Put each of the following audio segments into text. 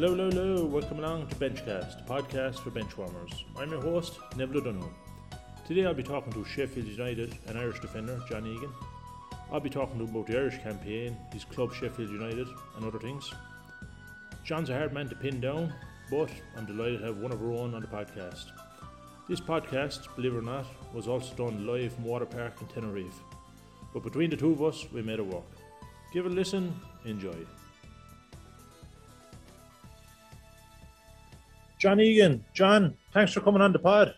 Hello, hello, hello. Welcome along to Benchcast, podcast for benchwarmers. I'm your host, Neville O'Donoghue. Today I'll be talking to Sheffield United and Irish defender John Egan. I'll be talking to him about the Irish campaign, his club Sheffield United, and other things. John's a hard man to pin down, but I'm delighted to have one of our own on the podcast. This podcast, believe it or not, was also done live from Water Park in Tenerife. But between the two of us, we made it work. Give it a listen, enjoy. John Egan, John, thanks for coming on the pod.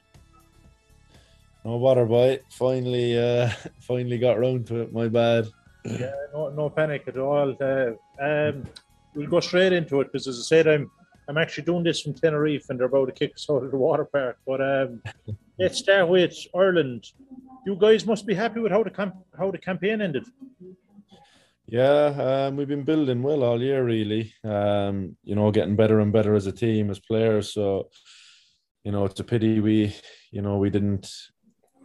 No bother, boy. Finally, uh, finally got round to it. My bad. Yeah, no, no panic at all. Uh, um, we'll go straight into it because, as I said, I'm I'm actually doing this from Tenerife, and they're about to kick us out of the water park. But um, let's start with Ireland. You guys must be happy with how the camp- how the campaign ended. Yeah, um, we've been building well all year, really. Um, you know, getting better and better as a team, as players. So, you know, it's a pity we, you know, we didn't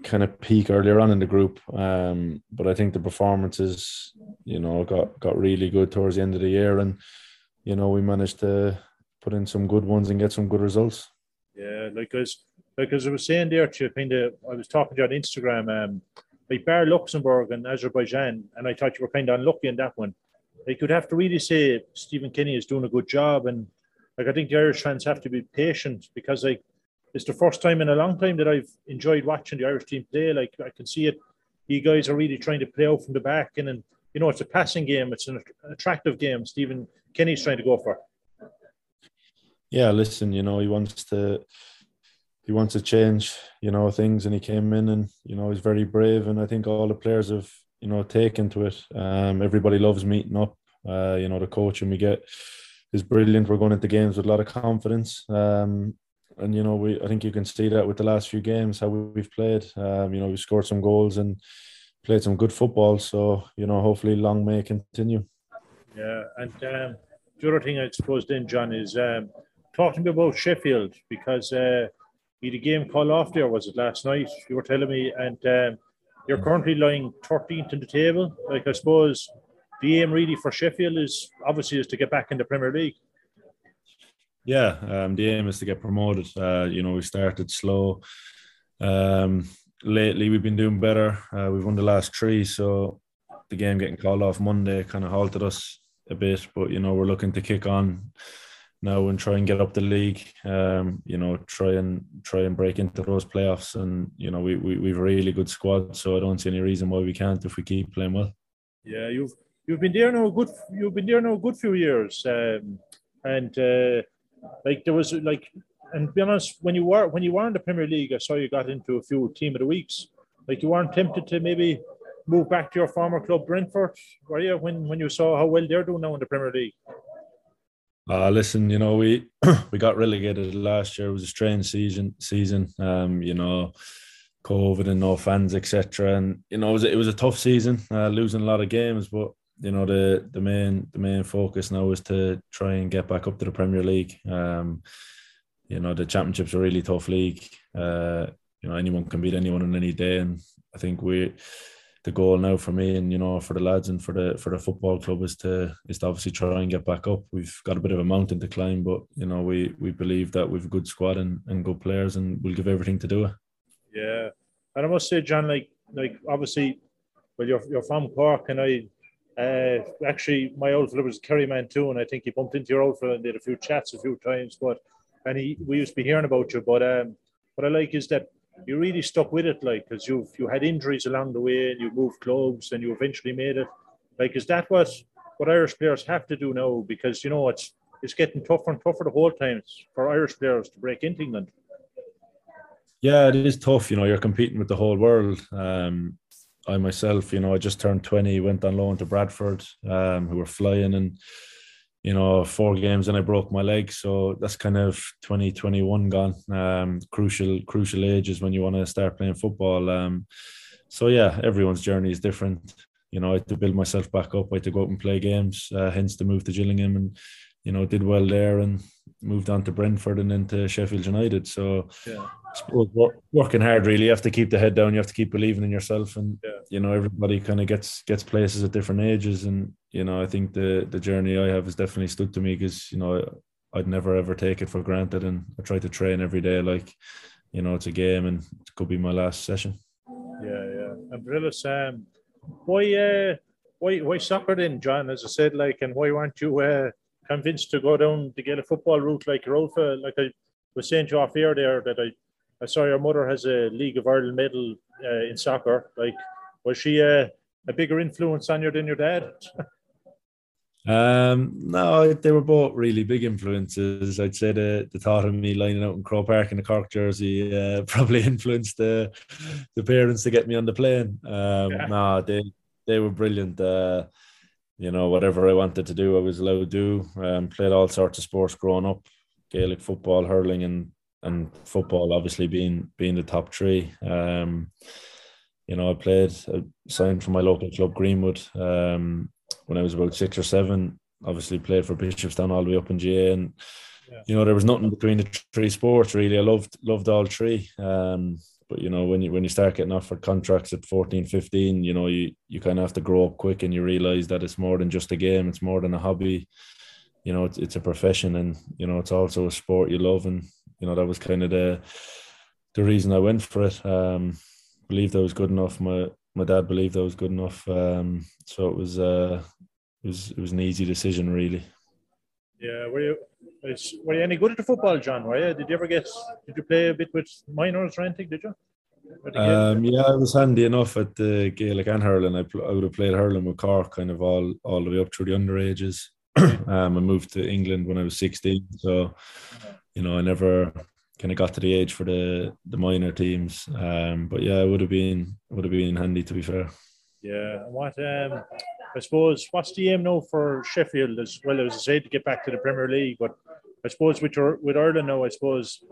kind of peak earlier on in the group. Um, but I think the performances, you know, got got really good towards the end of the year, and you know, we managed to put in some good ones and get some good results. Yeah, like as like as I was saying there to kind of, I was talking to you on Instagram, um, like Bar Luxembourg and Azerbaijan, and I thought you were kind of unlucky in that one. Like you'd have to really say Stephen Kenny is doing a good job, and like I think the Irish fans have to be patient because like it's the first time in a long time that I've enjoyed watching the Irish team play. Like I can see it, you guys are really trying to play out from the back, and then you know it's a passing game, it's an attractive game. Stephen Kenny's trying to go for. Yeah, listen, you know he wants to he wants to change, you know, things, and he came in and you know he's very brave, and I think all the players have you know taken to it. Um, everybody loves meeting up. Uh, you know, the coaching we get is brilliant. We're going into games with a lot of confidence. Um, and you know, we I think you can see that with the last few games how we've played. Um, you know, we scored some goals and played some good football. So you know, hopefully, long may continue. Yeah, and um, the other thing I suppose then, John, is um, talking about Sheffield because uh, you had a game called off there, was it last night? You were telling me, and um, you're currently lying 13th in the table. Like, I suppose the aim really for Sheffield is obviously is to get back in the Premier League. Yeah, um, the aim is to get promoted. Uh, you know, we started slow. Um, lately, we've been doing better. Uh, we've won the last three, so the game getting called off Monday kind of halted us a bit. But you know, we're looking to kick on now and try and get up the league. Um, you know, try and try and break into those playoffs. And you know, we we we've a really good squad, so I don't see any reason why we can't if we keep playing well. Yeah, you've you've been there now good you've been there now a good few years, um, and uh, like there was like, and be honest, when you were when you were in the Premier League, I saw you got into a few team of the weeks. Like you weren't tempted to maybe move back to your former club Brentford, were you? When when you saw how well they're doing now in the Premier League. Uh, listen, you know, we we got relegated last year. It was a strange season. Season, um, you know, COVID and no fans, etc. And you know, it was it was a tough season, uh, losing a lot of games. But you know, the the main the main focus now is to try and get back up to the Premier League. Um, you know, the Championship's a really tough league. Uh, you know, anyone can beat anyone on any day, and I think we the goal now for me and you know for the lads and for the for the football club is to is to obviously try and get back up. We've got a bit of a mountain to climb, but you know we we believe that we've a good squad and, and good players, and we'll give everything to do it. Yeah, and I must say, John, like like obviously, well, you're you're from Cork, and I. Uh, actually, my old fellow was Kerry man too, and I think he bumped into your old fellow and did a few chats a few times. But and he, we used to be hearing about you. But um, what I like is that you really stuck with it, like, because you've you had injuries along the way and you moved clubs and you eventually made it. Like, is that what what Irish players have to do now? Because you know it's it's getting tougher and tougher the whole time for Irish players to break into England. Yeah, it is tough. You know, you're competing with the whole world. Um, I myself, you know, I just turned 20, went on loan to Bradford, um, who were flying and you know, four games and I broke my leg. So that's kind of 2021 gone. Um, crucial, crucial ages when you want to start playing football. Um, so yeah, everyone's journey is different. You know, I had to build myself back up. I had to go out and play games. Uh, hence the move to Gillingham, and you know, did well there, and moved on to Brentford and then to Sheffield United. So, yeah. Working hard really. You have to keep the head down. You have to keep believing in yourself, and yeah. you know, everybody kind of gets gets places at different ages, and you know, I think the the journey I have has definitely stood to me because you know I'd never ever take it for granted, and I try to train every day like you know it's a game, and it could be my last session. Yeah, yeah. And Brillis, um, why, uh, why, why soccer then, John? As I said, like, and why weren't you uh, convinced to go down to get a football route like old Like I was saying to you off air there that I, I saw your mother has a League of Ireland medal uh, in soccer. Like, was she uh, a bigger influence on you than your dad? Um, no, they were both really big influences. I'd say the, the thought of me lining out in Croke Park in a Cork jersey uh, probably influenced the the parents to get me on the plane. Um, yeah. No, they they were brilliant. Uh, you know, whatever I wanted to do, I was allowed to do. Um, played all sorts of sports growing up, Gaelic football, hurling, and and football. Obviously, being being the top three. Um, you know, I played, I signed for my local club Greenwood. Um, when I was about six or seven. Obviously, played for Bishopstown all the way up in GAA, and yeah. you know there was nothing between the three sports really. I loved loved all three. Um, but you know when you when you start getting offered contracts at 14 15 you know you you kind of have to grow up quick and you realize that it's more than just a game it's more than a hobby you know it's, it's a profession and you know it's also a sport you love and you know that was kind of the the reason i went for it um believed i was good enough my my dad believed I was good enough. Um, so it was uh, it was it was an easy decision, really. Yeah, were you were you any good at the football, John? Were you? Did you ever get? Did you play a bit with minors or anything? Did you? Um, yeah, I was handy enough at the Gaelic and hurling. I, I would have played hurling with Cork kind of all all the way up through the underages. um, I moved to England when I was 16, so you know I never kind of got to the age for the the minor teams. Um, but yeah, it would have been would have been handy to be fair. Yeah, what um, I suppose what's the aim now for Sheffield as well as I said to get back to the Premier League, but I suppose with your with Ireland now, I suppose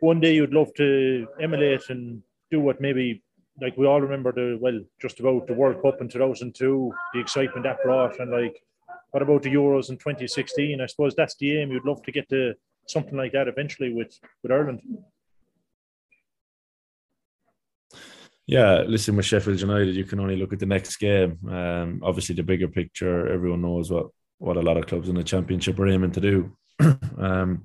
one day you'd love to emulate and do what maybe like we all remember the well just about the World Cup in 2002, the excitement that brought, and like what about the Euros in 2016? I suppose that's the aim. You'd love to get to something like that eventually with with Ireland. Yeah, listen with Sheffield United, you can only look at the next game. Um, obviously, the bigger picture, everyone knows what what a lot of clubs in the championship are aiming to do. um,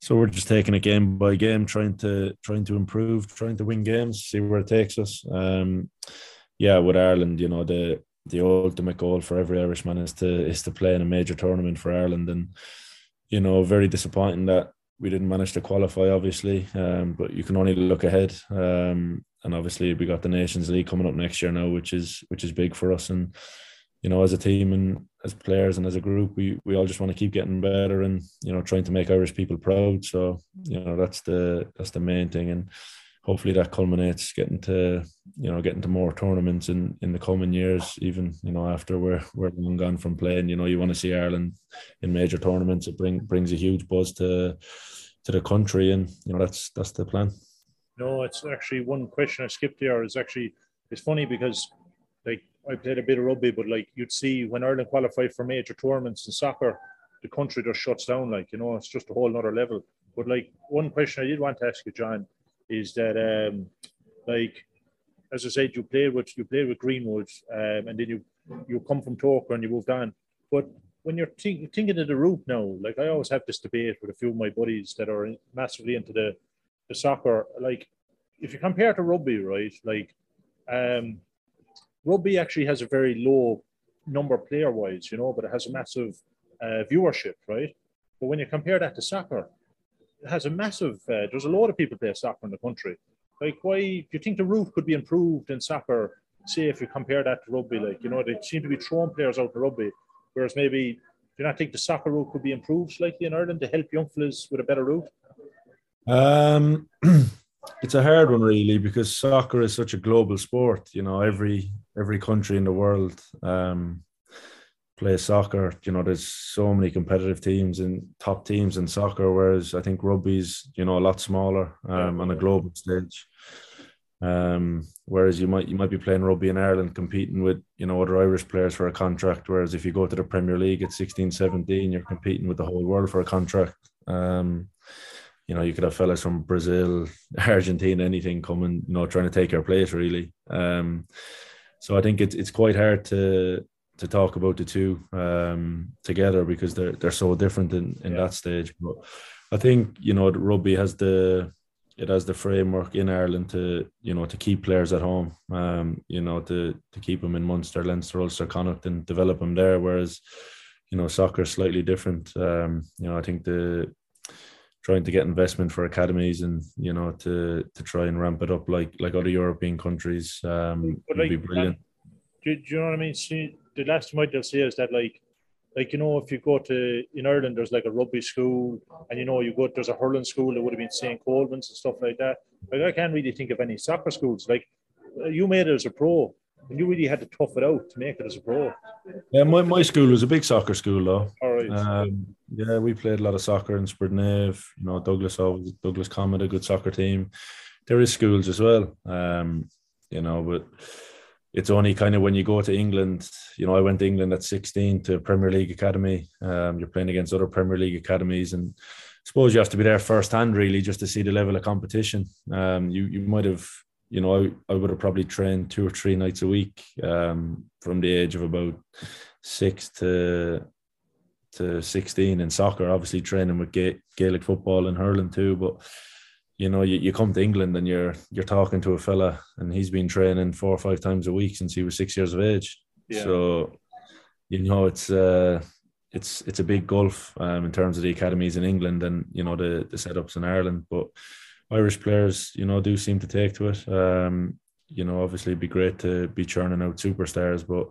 so we're just taking it game by game, trying to trying to improve, trying to win games, see where it takes us. Um, yeah, with Ireland, you know the the ultimate goal for every Irishman is to is to play in a major tournament for Ireland, and you know, very disappointing that we didn't manage to qualify, obviously. Um, but you can only look ahead. Um, and obviously, we got the Nations League coming up next year now, which is which is big for us. And you know, as a team and as players and as a group, we we all just want to keep getting better and you know, trying to make Irish people proud. So you know, that's the that's the main thing. And hopefully that culminates getting to you know getting to more tournaments in in the coming years even you know after we're we're long gone from playing. You know you want to see Ireland in major tournaments. It bring brings a huge buzz to to the country and you know that's that's the plan. No it's actually one question I skipped there is actually it's funny because like I played a bit of rugby but like you'd see when Ireland qualified for major tournaments in soccer the country just shuts down like you know it's just a whole nother level. But like one question I did want to ask you John is that um, like as I said, you played with you played with Greenwood, um, and then you you come from Togher and you moved on. But when you're think, thinking of the route now, like I always have this debate with a few of my buddies that are massively into the the soccer. Like if you compare to rugby, right? Like um, rugby actually has a very low number player wise, you know, but it has a massive uh, viewership, right? But when you compare that to soccer, has a massive. Uh, there's a lot of people play soccer in the country. Like, why do you think the route could be improved in soccer? Say if you compare that to rugby, like you know, they seem to be throwing players out to rugby, whereas maybe do you not think the soccer route could be improved slightly in Ireland to help young fellas with a better route? Um, it's a hard one really because soccer is such a global sport. You know, every every country in the world um, play soccer. You know, there's so many competitive teams and top teams in soccer, whereas I think rugby's you know a lot smaller um, on a global stage. Um, whereas you might you might be playing rugby in Ireland competing with you know other Irish players for a contract. Whereas if you go to the Premier League at 16, 17, you're competing with the whole world for a contract. Um, you know, you could have fellas from Brazil, Argentina, anything coming, you know, trying to take your place really. Um, so I think it's it's quite hard to to talk about the two um, together because they're they're so different in, in yeah. that stage. But I think you know rugby has the it has the framework in Ireland to you know to keep players at home, um, you know to to keep them in Munster, Leinster, Ulster, Connacht, and develop them there. Whereas you know soccer is slightly different. Um, you know I think the trying to get investment for academies and you know to to try and ramp it up like like other European countries um, would like, be brilliant. Do, do, you know what I mean? See, the last time I say is that like like you know if you go to in Ireland there's like a rugby school and you know you go there's a hurling school that would have been St Colman's and stuff like that. Like I can't really think of any soccer schools. Like you made it as a pro and you really had to tough it out to make it as a pro. Yeah, my, my school was a big soccer school though. All right. Um, yeah, we played a lot of soccer in Spioraid Naomh. You know, Douglas Douglas Comet, a good soccer team. There is schools as well. Um, you know, but it's only kind of when you go to England, you know, I went to England at 16 to Premier League Academy. Um, you're playing against other Premier League academies and I suppose you have to be there firsthand really just to see the level of competition. Um, you you might have, you know, I, I would have probably trained two or three nights a week um, from the age of about six to to 16 in soccer, obviously training with Gaelic football and hurling too, but you know, you, you come to England and you're you're talking to a fella and he's been training four or five times a week since he was six years of age. Yeah. So, you know, it's uh it's it's a big gulf um, in terms of the academies in England and you know the the setups in Ireland. But Irish players, you know, do seem to take to it. Um, you know, obviously it'd be great to be churning out superstars, but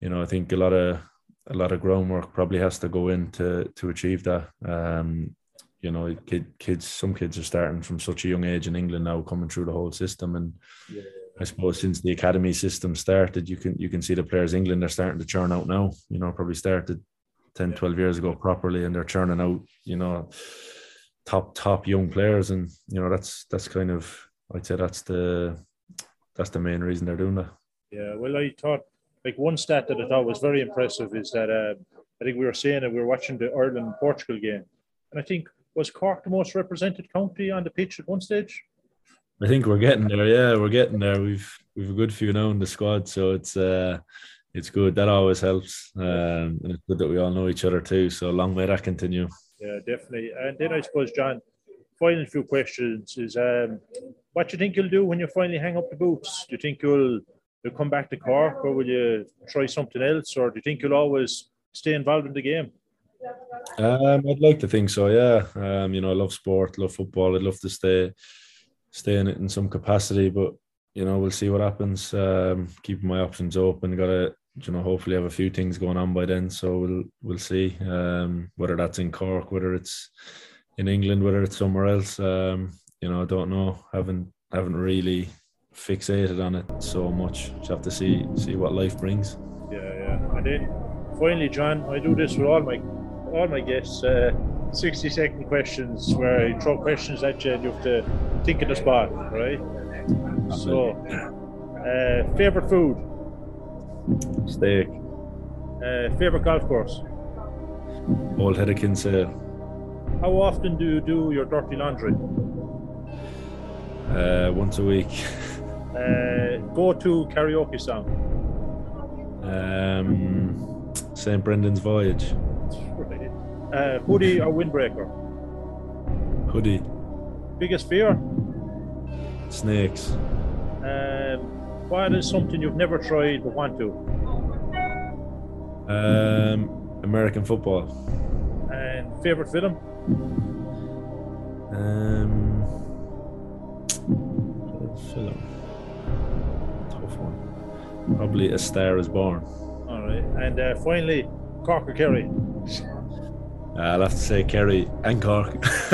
you know, I think a lot of a lot of groundwork probably has to go in to to achieve that. Um, you know, kid, kids, some kids are starting from such a young age in England now, coming through the whole system. And yeah. I suppose since the academy system started, you can you can see the players England are starting to churn out now. You know, probably started 10, yeah. 12 years ago properly, and they're churning out. You know, top top young players, and you know that's that's kind of I'd say that's the that's the main reason they're doing that. Yeah, well, I thought like one stat that I thought was very impressive is that uh, I think we were saying that we were watching the Ireland Portugal game, and I think was Cork the most represented county on the pitch at one stage? I think we're getting there. Yeah, we're getting there. We've we've a good few now in the squad, so it's uh it's good. That always helps, um, and it's good that we all know each other too. So long may that continue. Yeah, definitely. And then I suppose, John, final few questions is um, what do you think you'll do when you finally hang up the boots? Do you think you'll you'll come back to Cork, or will you try something else, or do you think you'll always stay involved in the game? Um, I'd like to think so. Yeah. Um, you know, I love sport, love football. I'd love to stay, stay in it in some capacity, but you know, we'll see what happens. Um, keeping my options open. Got to, you know, hopefully have a few things going on by then. So we'll we'll see. Um, whether that's in Cork, whether it's in England, whether it's somewhere else. Um, you know, I don't know. Haven't haven't really fixated on it so much. Just have to see see what life brings. Yeah, yeah. And then finally, John, I do this with all my all my guests uh, 60 second questions where I throw questions at you and you have to think of the spot, right? So, uh, favorite food? Steak. Uh, favorite golf course? Old Head of Kinsale. How often do you do your dirty laundry? Uh, once a week. uh, go to karaoke song? Um, St. Brendan's Voyage. Uh, hoodie or windbreaker? Hoodie. Biggest fear? Snakes. Um, what is something you've never tried but want to? Um, American football. And favorite film? Um, film. Tough one. Probably A Star Is Born. All right, and uh, finally, Cork or Kerry? Uh, I'll have to say Kerry and Cork.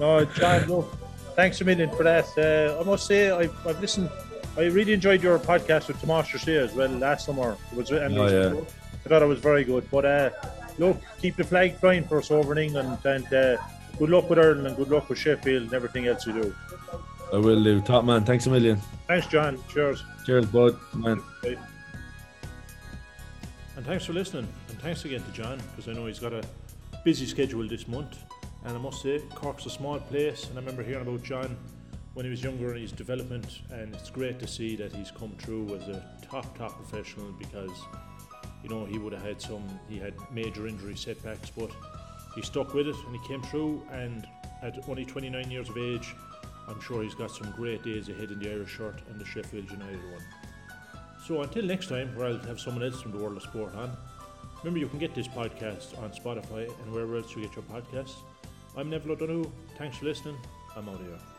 no, John, no, thanks a million for that. Uh, I must say, I've, I've, listened. I really enjoyed your podcast with Tomas Shea as well last summer. It was, and oh, yeah. I thought it was very good. But uh, look, keep the flag flying for us over in England, and uh, good luck with Ireland and good luck with Sheffield and everything else you do. I will do. Top man. Thanks a million. Thanks, John. Cheers. Cheers, bud. Man. Bye. And thanks for listening And thanks again to John because I know he's got a busy schedule this month. And I must say, Cork's a small place, and I remember hearing about John when he was younger in his development, and it's great to see that he's come through as a top top professional because you know he would have had some he had major injury setbacks, but he stuck with it and he came through. And at only 29 years of age, I'm sure he's got some great days ahead in the Irish shirt and the Sheffield United one. So until next time, where I'll have someone else from the world of sport on. Remember, you can get this podcast on Spotify and wherever else you get your podcasts. I'm Neville O'Donoghue. Thanks for listening. I'm out of here.